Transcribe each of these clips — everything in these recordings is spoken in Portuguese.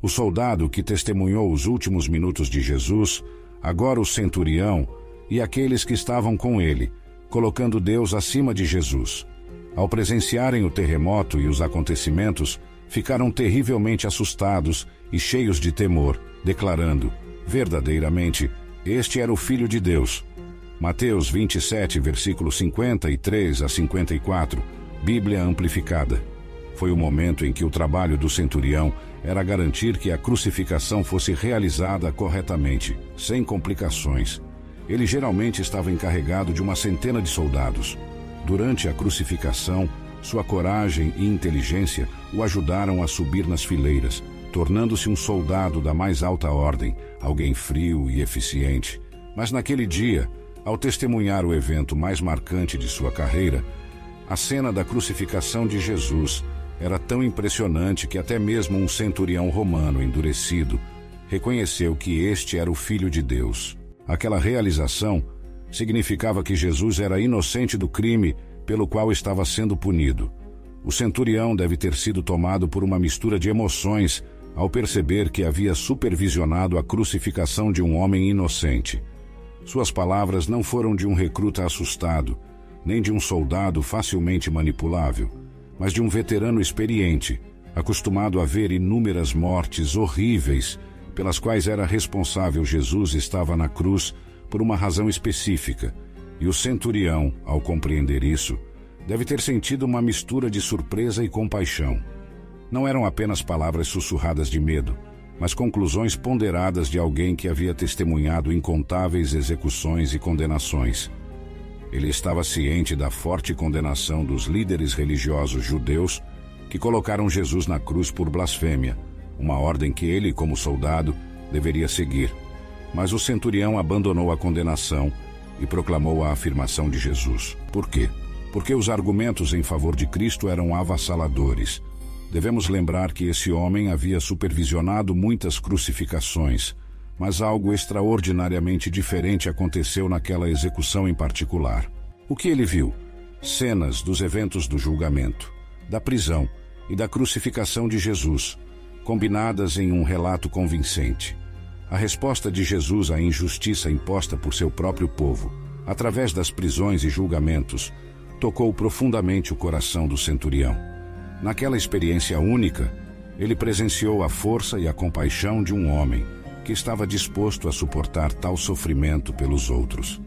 O soldado que testemunhou os últimos minutos de Jesus, agora o centurião e aqueles que estavam com ele, colocando Deus acima de Jesus. Ao presenciarem o terremoto e os acontecimentos, ficaram terrivelmente assustados e cheios de temor, declarando: verdadeiramente, este era o Filho de Deus. Mateus 27, versículos 53 a 54, Bíblia Amplificada. Foi o momento em que o trabalho do centurião era garantir que a crucificação fosse realizada corretamente, sem complicações. Ele geralmente estava encarregado de uma centena de soldados. Durante a crucificação, sua coragem e inteligência o ajudaram a subir nas fileiras, tornando-se um soldado da mais alta ordem, alguém frio e eficiente. Mas naquele dia, ao testemunhar o evento mais marcante de sua carreira, a cena da crucificação de Jesus era tão impressionante que até mesmo um centurião romano endurecido reconheceu que este era o Filho de Deus. Aquela realização significava que Jesus era inocente do crime pelo qual estava sendo punido. O centurião deve ter sido tomado por uma mistura de emoções ao perceber que havia supervisionado a crucificação de um homem inocente. Suas palavras não foram de um recruta assustado, nem de um soldado facilmente manipulável mas de um veterano experiente, acostumado a ver inúmeras mortes horríveis, pelas quais era responsável Jesus estava na cruz por uma razão específica, e o centurião, ao compreender isso, deve ter sentido uma mistura de surpresa e compaixão. Não eram apenas palavras sussurradas de medo, mas conclusões ponderadas de alguém que havia testemunhado incontáveis execuções e condenações. Ele estava ciente da forte condenação dos líderes religiosos judeus que colocaram Jesus na cruz por blasfêmia, uma ordem que ele, como soldado, deveria seguir. Mas o centurião abandonou a condenação e proclamou a afirmação de Jesus. Por quê? Porque os argumentos em favor de Cristo eram avassaladores. Devemos lembrar que esse homem havia supervisionado muitas crucificações mas algo extraordinariamente diferente aconteceu naquela execução em particular. O que ele viu? Cenas dos eventos do julgamento, da prisão e da crucificação de Jesus, combinadas em um relato convincente. A resposta de Jesus à injustiça imposta por seu próprio povo, através das prisões e julgamentos, tocou profundamente o coração do centurião. Naquela experiência única, ele presenciou a força e a compaixão de um homem que estava disposto a suportar tal sofrimento pelos outros.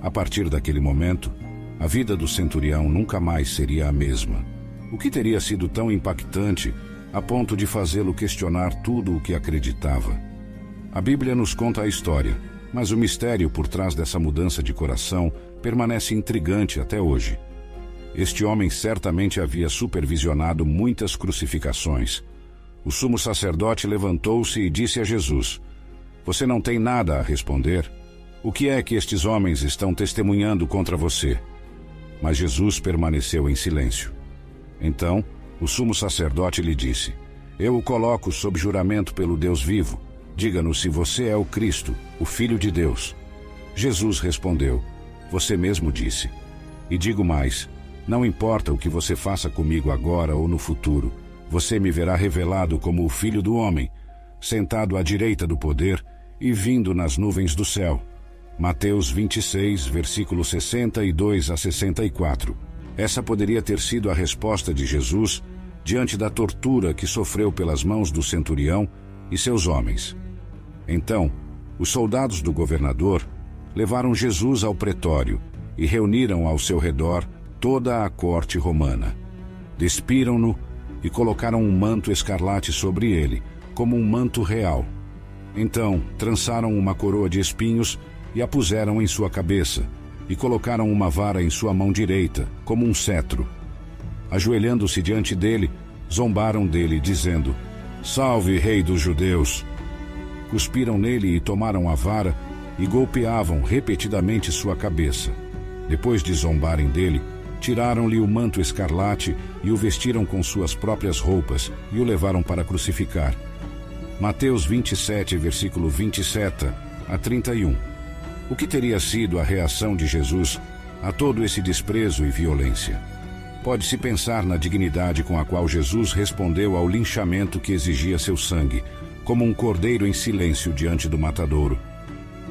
A partir daquele momento, a vida do centurião nunca mais seria a mesma. O que teria sido tão impactante a ponto de fazê-lo questionar tudo o que acreditava? A Bíblia nos conta a história, mas o mistério por trás dessa mudança de coração permanece intrigante até hoje. Este homem certamente havia supervisionado muitas crucificações. O sumo sacerdote levantou-se e disse a Jesus: você não tem nada a responder. O que é que estes homens estão testemunhando contra você? Mas Jesus permaneceu em silêncio. Então, o sumo sacerdote lhe disse: Eu o coloco sob juramento pelo Deus vivo. Diga-nos se você é o Cristo, o Filho de Deus. Jesus respondeu: Você mesmo disse. E digo mais: Não importa o que você faça comigo agora ou no futuro, você me verá revelado como o Filho do Homem sentado à direita do poder e vindo nas nuvens do céu. Mateus 26, versículos 62 a 64. Essa poderia ter sido a resposta de Jesus diante da tortura que sofreu pelas mãos do centurião e seus homens. Então, os soldados do governador levaram Jesus ao pretório e reuniram ao seu redor toda a corte romana. Despiram-no e colocaram um manto escarlate sobre ele, como um manto real. Então trançaram uma coroa de espinhos e a puseram em sua cabeça, e colocaram uma vara em sua mão direita, como um cetro. Ajoelhando-se diante dele, zombaram dele, dizendo: Salve, Rei dos Judeus! Cuspiram nele e tomaram a vara e golpeavam repetidamente sua cabeça. Depois de zombarem dele, tiraram-lhe o manto escarlate e o vestiram com suas próprias roupas e o levaram para crucificar. Mateus 27, versículo 27 a 31. O que teria sido a reação de Jesus a todo esse desprezo e violência? Pode-se pensar na dignidade com a qual Jesus respondeu ao linchamento que exigia seu sangue, como um cordeiro em silêncio diante do matadouro.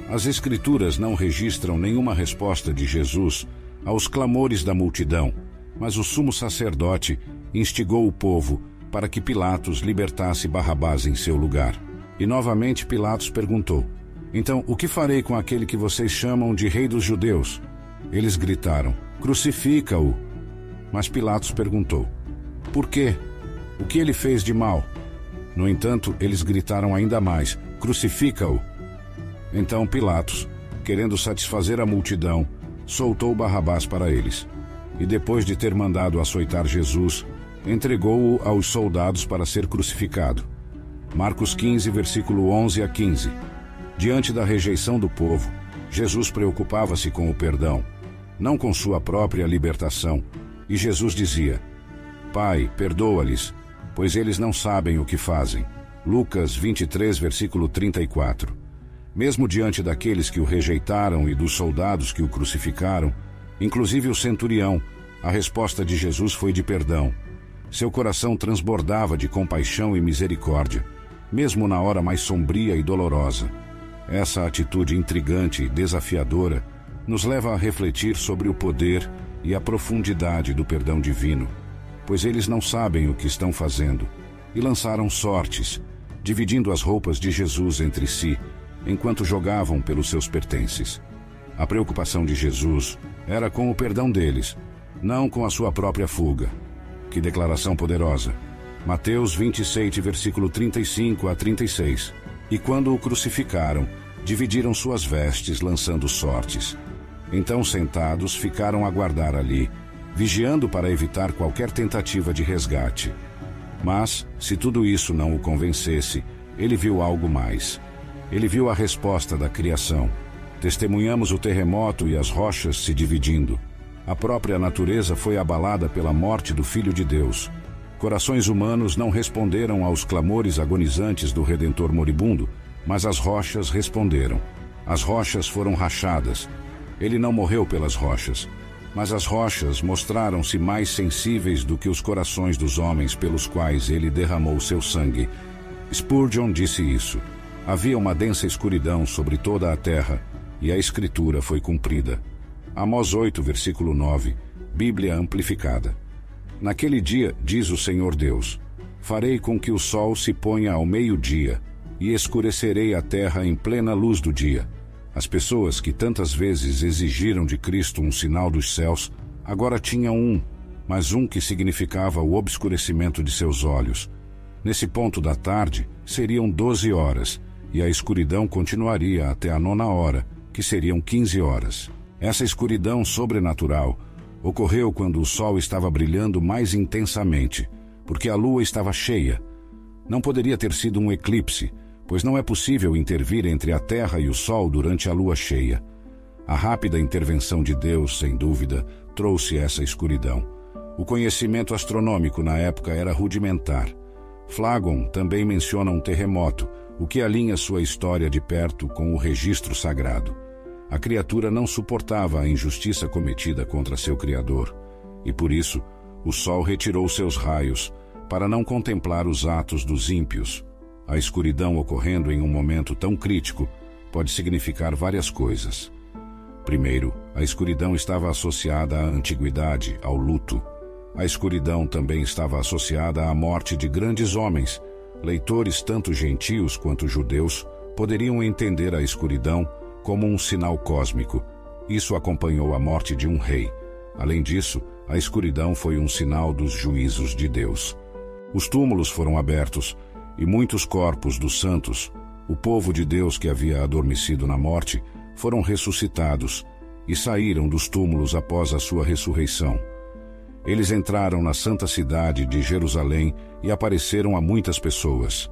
As Escrituras não registram nenhuma resposta de Jesus aos clamores da multidão, mas o sumo sacerdote instigou o povo para que Pilatos libertasse Barrabás em seu lugar. E novamente Pilatos perguntou: Então, o que farei com aquele que vocês chamam de Rei dos Judeus? Eles gritaram: Crucifica-o. Mas Pilatos perguntou: Por quê? O que ele fez de mal? No entanto, eles gritaram ainda mais: Crucifica-o. Então Pilatos, querendo satisfazer a multidão, soltou Barrabás para eles. E depois de ter mandado açoitar Jesus, entregou-o aos soldados para ser crucificado. Marcos 15, versículo 11 a 15. Diante da rejeição do povo, Jesus preocupava-se com o perdão, não com sua própria libertação. E Jesus dizia: Pai, perdoa-lhes, pois eles não sabem o que fazem. Lucas 23, versículo 34. Mesmo diante daqueles que o rejeitaram e dos soldados que o crucificaram, inclusive o centurião, a resposta de Jesus foi de perdão. Seu coração transbordava de compaixão e misericórdia, mesmo na hora mais sombria e dolorosa. Essa atitude intrigante e desafiadora nos leva a refletir sobre o poder e a profundidade do perdão divino, pois eles não sabem o que estão fazendo e lançaram sortes, dividindo as roupas de Jesus entre si enquanto jogavam pelos seus pertences. A preocupação de Jesus era com o perdão deles, não com a sua própria fuga. Que declaração poderosa! Mateus 26, versículo 35 a 36. E quando o crucificaram, dividiram suas vestes, lançando sortes. Então, sentados, ficaram a guardar ali, vigiando para evitar qualquer tentativa de resgate. Mas, se tudo isso não o convencesse, ele viu algo mais. Ele viu a resposta da criação. Testemunhamos o terremoto e as rochas se dividindo. A própria natureza foi abalada pela morte do Filho de Deus. Corações humanos não responderam aos clamores agonizantes do Redentor moribundo, mas as rochas responderam. As rochas foram rachadas. Ele não morreu pelas rochas, mas as rochas mostraram-se mais sensíveis do que os corações dos homens pelos quais ele derramou seu sangue. Spurgeon disse isso. Havia uma densa escuridão sobre toda a terra, e a escritura foi cumprida. Amós 8, versículo 9, Bíblia amplificada. Naquele dia, diz o Senhor Deus: Farei com que o sol se ponha ao meio-dia, e escurecerei a terra em plena luz do dia. As pessoas que tantas vezes exigiram de Cristo um sinal dos céus, agora tinham um, mas um que significava o obscurecimento de seus olhos. Nesse ponto da tarde, seriam doze horas, e a escuridão continuaria até a nona hora, que seriam 15 horas. Essa escuridão sobrenatural ocorreu quando o sol estava brilhando mais intensamente, porque a lua estava cheia. Não poderia ter sido um eclipse, pois não é possível intervir entre a terra e o sol durante a lua cheia. A rápida intervenção de Deus, sem dúvida, trouxe essa escuridão. O conhecimento astronômico na época era rudimentar. Flagon também menciona um terremoto, o que alinha sua história de perto com o registro sagrado. A criatura não suportava a injustiça cometida contra seu Criador, e por isso o sol retirou seus raios para não contemplar os atos dos ímpios. A escuridão ocorrendo em um momento tão crítico pode significar várias coisas. Primeiro, a escuridão estava associada à antiguidade, ao luto. A escuridão também estava associada à morte de grandes homens Leitores, tanto gentios quanto judeus, poderiam entender a escuridão como um sinal cósmico. Isso acompanhou a morte de um rei. Além disso, a escuridão foi um sinal dos juízos de Deus. Os túmulos foram abertos e muitos corpos dos santos, o povo de Deus que havia adormecido na morte, foram ressuscitados e saíram dos túmulos após a sua ressurreição. Eles entraram na santa cidade de Jerusalém e apareceram a muitas pessoas.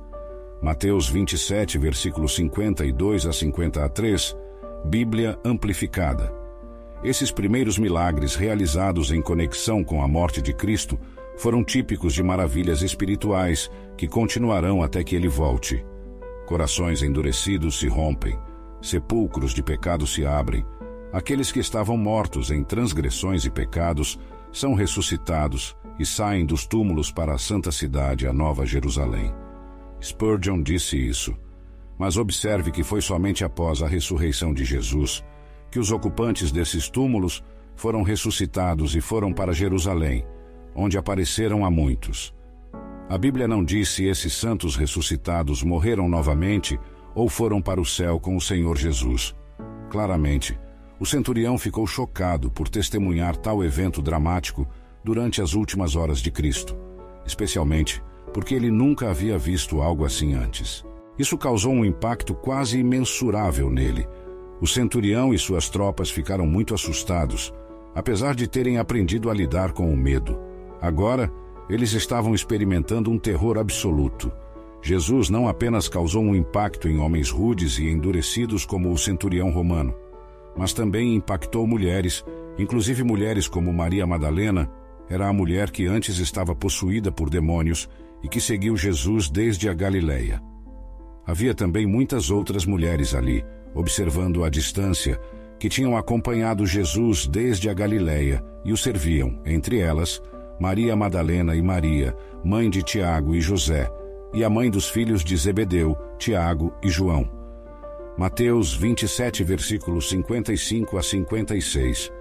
Mateus 27, versículos 52 a 53, Bíblia amplificada. Esses primeiros milagres realizados em conexão com a morte de Cristo foram típicos de maravilhas espirituais que continuarão até que ele volte. Corações endurecidos se rompem, sepulcros de pecado se abrem, aqueles que estavam mortos em transgressões e pecados são ressuscitados e saem dos túmulos para a santa cidade, a Nova Jerusalém. Spurgeon disse isso. Mas observe que foi somente após a ressurreição de Jesus que os ocupantes desses túmulos foram ressuscitados e foram para Jerusalém, onde apareceram a muitos. A Bíblia não diz se esses santos ressuscitados morreram novamente ou foram para o céu com o Senhor Jesus. Claramente, o centurião ficou chocado por testemunhar tal evento dramático durante as últimas horas de Cristo, especialmente porque ele nunca havia visto algo assim antes. Isso causou um impacto quase imensurável nele. O centurião e suas tropas ficaram muito assustados, apesar de terem aprendido a lidar com o medo. Agora, eles estavam experimentando um terror absoluto. Jesus não apenas causou um impacto em homens rudes e endurecidos como o centurião romano, mas também impactou mulheres, inclusive mulheres como Maria Madalena, era a mulher que antes estava possuída por demônios e que seguiu Jesus desde a Galileia. Havia também muitas outras mulheres ali, observando à distância, que tinham acompanhado Jesus desde a Galileia e o serviam, entre elas, Maria Madalena e Maria, mãe de Tiago e José, e a mãe dos filhos de Zebedeu, Tiago e João. Mateus 27, versículos 55 a 56.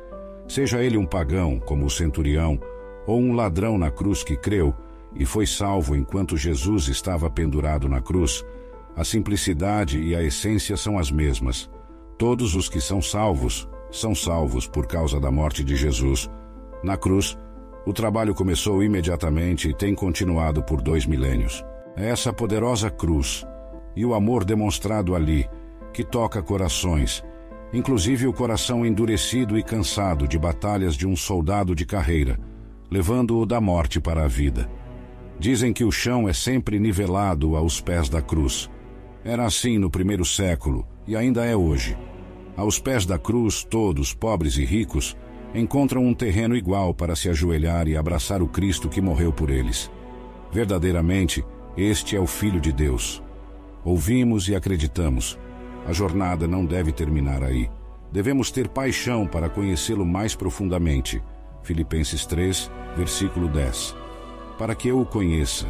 Seja ele um pagão, como o centurião, ou um ladrão na cruz que creu, e foi salvo enquanto Jesus estava pendurado na cruz, a simplicidade e a essência são as mesmas. Todos os que são salvos são salvos por causa da morte de Jesus. Na cruz, o trabalho começou imediatamente e tem continuado por dois milênios. É essa poderosa cruz e o amor demonstrado ali que toca corações, inclusive o coração endurecido e cansado de batalhas de um soldado de carreira, levando-o da morte para a vida. Dizem que o chão é sempre nivelado aos pés da cruz. Era assim no primeiro século e ainda é hoje. Aos pés da cruz, todos, pobres e ricos, encontram um terreno igual para se ajoelhar e abraçar o Cristo que morreu por eles. Verdadeiramente, este é o Filho de Deus. Ouvimos e acreditamos. A jornada não deve terminar aí. Devemos ter paixão para conhecê-lo mais profundamente. Filipenses 3, versículo 10 para que eu o conheça,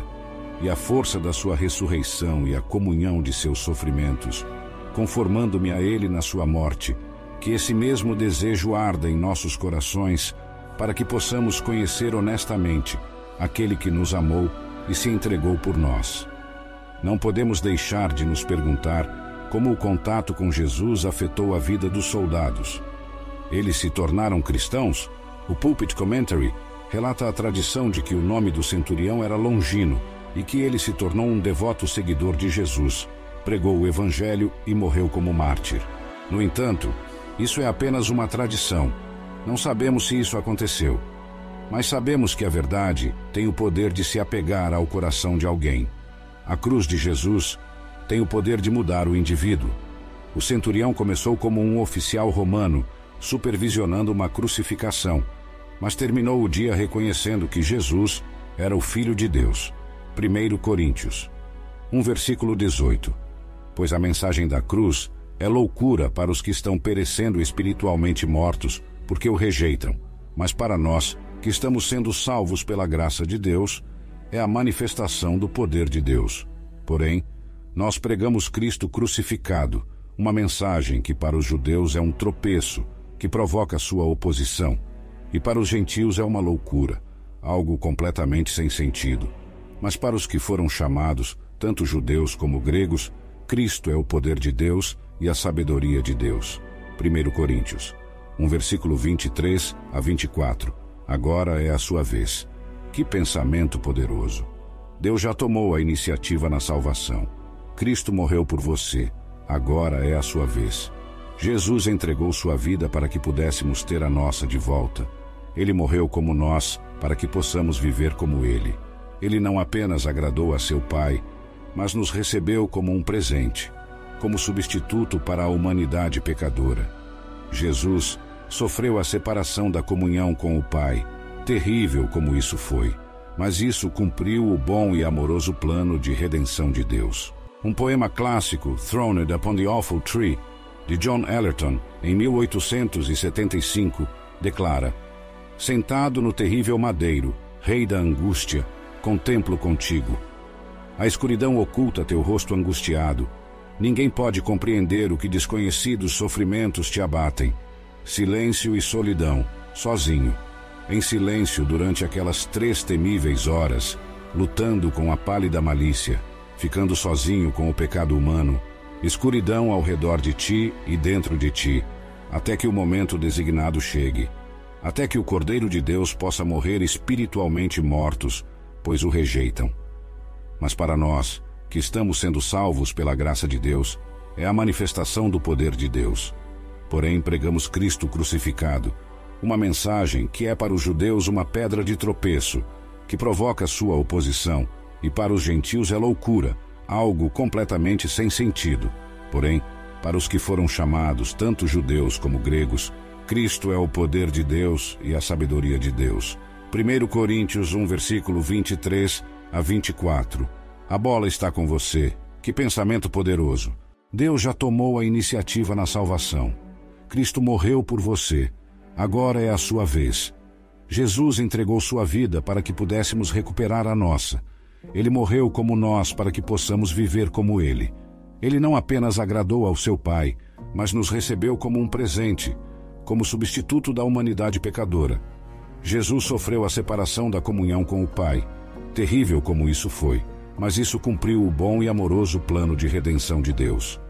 e a força da sua ressurreição e a comunhão de seus sofrimentos, conformando-me a ele na sua morte, que esse mesmo desejo arda em nossos corações, para que possamos conhecer honestamente aquele que nos amou e se entregou por nós. Não podemos deixar de nos perguntar como o contato com Jesus afetou a vida dos soldados. Eles se tornaram cristãos? O Pulpit Commentary relata a tradição de que o nome do centurião era Longino e que ele se tornou um devoto seguidor de Jesus, pregou o Evangelho e morreu como mártir. No entanto, isso é apenas uma tradição. Não sabemos se isso aconteceu. Mas sabemos que a verdade tem o poder de se apegar ao coração de alguém. A cruz de Jesus tem o poder de mudar o indivíduo. O centurião começou como um oficial romano, supervisionando uma crucificação mas terminou o dia reconhecendo que Jesus era o Filho de Deus. 1 Coríntios 1 versículo 18. Pois a mensagem da cruz é loucura para os que estão perecendo espiritualmente mortos, porque o rejeitam, mas para nós, que estamos sendo salvos pela graça de Deus, é a manifestação do poder de Deus. Porém, nós pregamos Cristo crucificado, uma mensagem que para os judeus é um tropeço, que provoca sua oposição e para os gentios é uma loucura, algo completamente sem sentido. Mas para os que foram chamados, tanto judeus como gregos, Cristo é o poder de Deus e a sabedoria de Deus. 1 Coríntios, 1 versículo 23 a 24. Agora é a sua vez. Que pensamento poderoso! Deus já tomou a iniciativa na salvação. Cristo morreu por você. Agora é a sua vez. Jesus entregou sua vida para que pudéssemos ter a nossa de volta. Ele morreu como nós, para que possamos viver como ele. Ele não apenas agradou a seu Pai, mas nos recebeu como um presente, como substituto para a humanidade pecadora. Jesus sofreu a separação da comunhão com o Pai, terrível como isso foi, mas isso cumpriu o bom e amoroso plano de redenção de Deus. Um poema clássico, Throned Upon the Awful Tree, de John Ellerton, em 1875, declara: Sentado no terrível madeiro, rei da angústia, contemplo contigo. A escuridão oculta teu rosto angustiado. Ninguém pode compreender o que desconhecidos sofrimentos te abatem. Silêncio e solidão, sozinho. Em silêncio durante aquelas três temíveis horas, lutando com a pálida malícia, ficando sozinho com o pecado humano, escuridão ao redor de ti e dentro de ti, até que o momento designado chegue, até que o Cordeiro de Deus possa morrer espiritualmente mortos, pois o rejeitam. Mas para nós, que estamos sendo salvos pela graça de Deus, é a manifestação do poder de Deus. Porém, pregamos Cristo crucificado, uma mensagem que é para os judeus uma pedra de tropeço, que provoca sua oposição, e para os gentios é loucura, algo completamente sem sentido. Porém, para os que foram chamados, tanto judeus como gregos, Cristo é o poder de Deus e a sabedoria de Deus. 1 Coríntios 1, versículo 23 a 24. A bola está com você. Que pensamento poderoso. Deus já tomou a iniciativa na salvação. Cristo morreu por você. Agora é a sua vez. Jesus entregou sua vida para que pudéssemos recuperar a nossa. Ele morreu como nós para que possamos viver como ele. Ele não apenas agradou ao seu Pai, mas nos recebeu como um presente, como substituto da humanidade pecadora. Jesus sofreu a separação da comunhão com o Pai. Terrível como isso foi, mas isso cumpriu o bom e amoroso plano de redenção de Deus.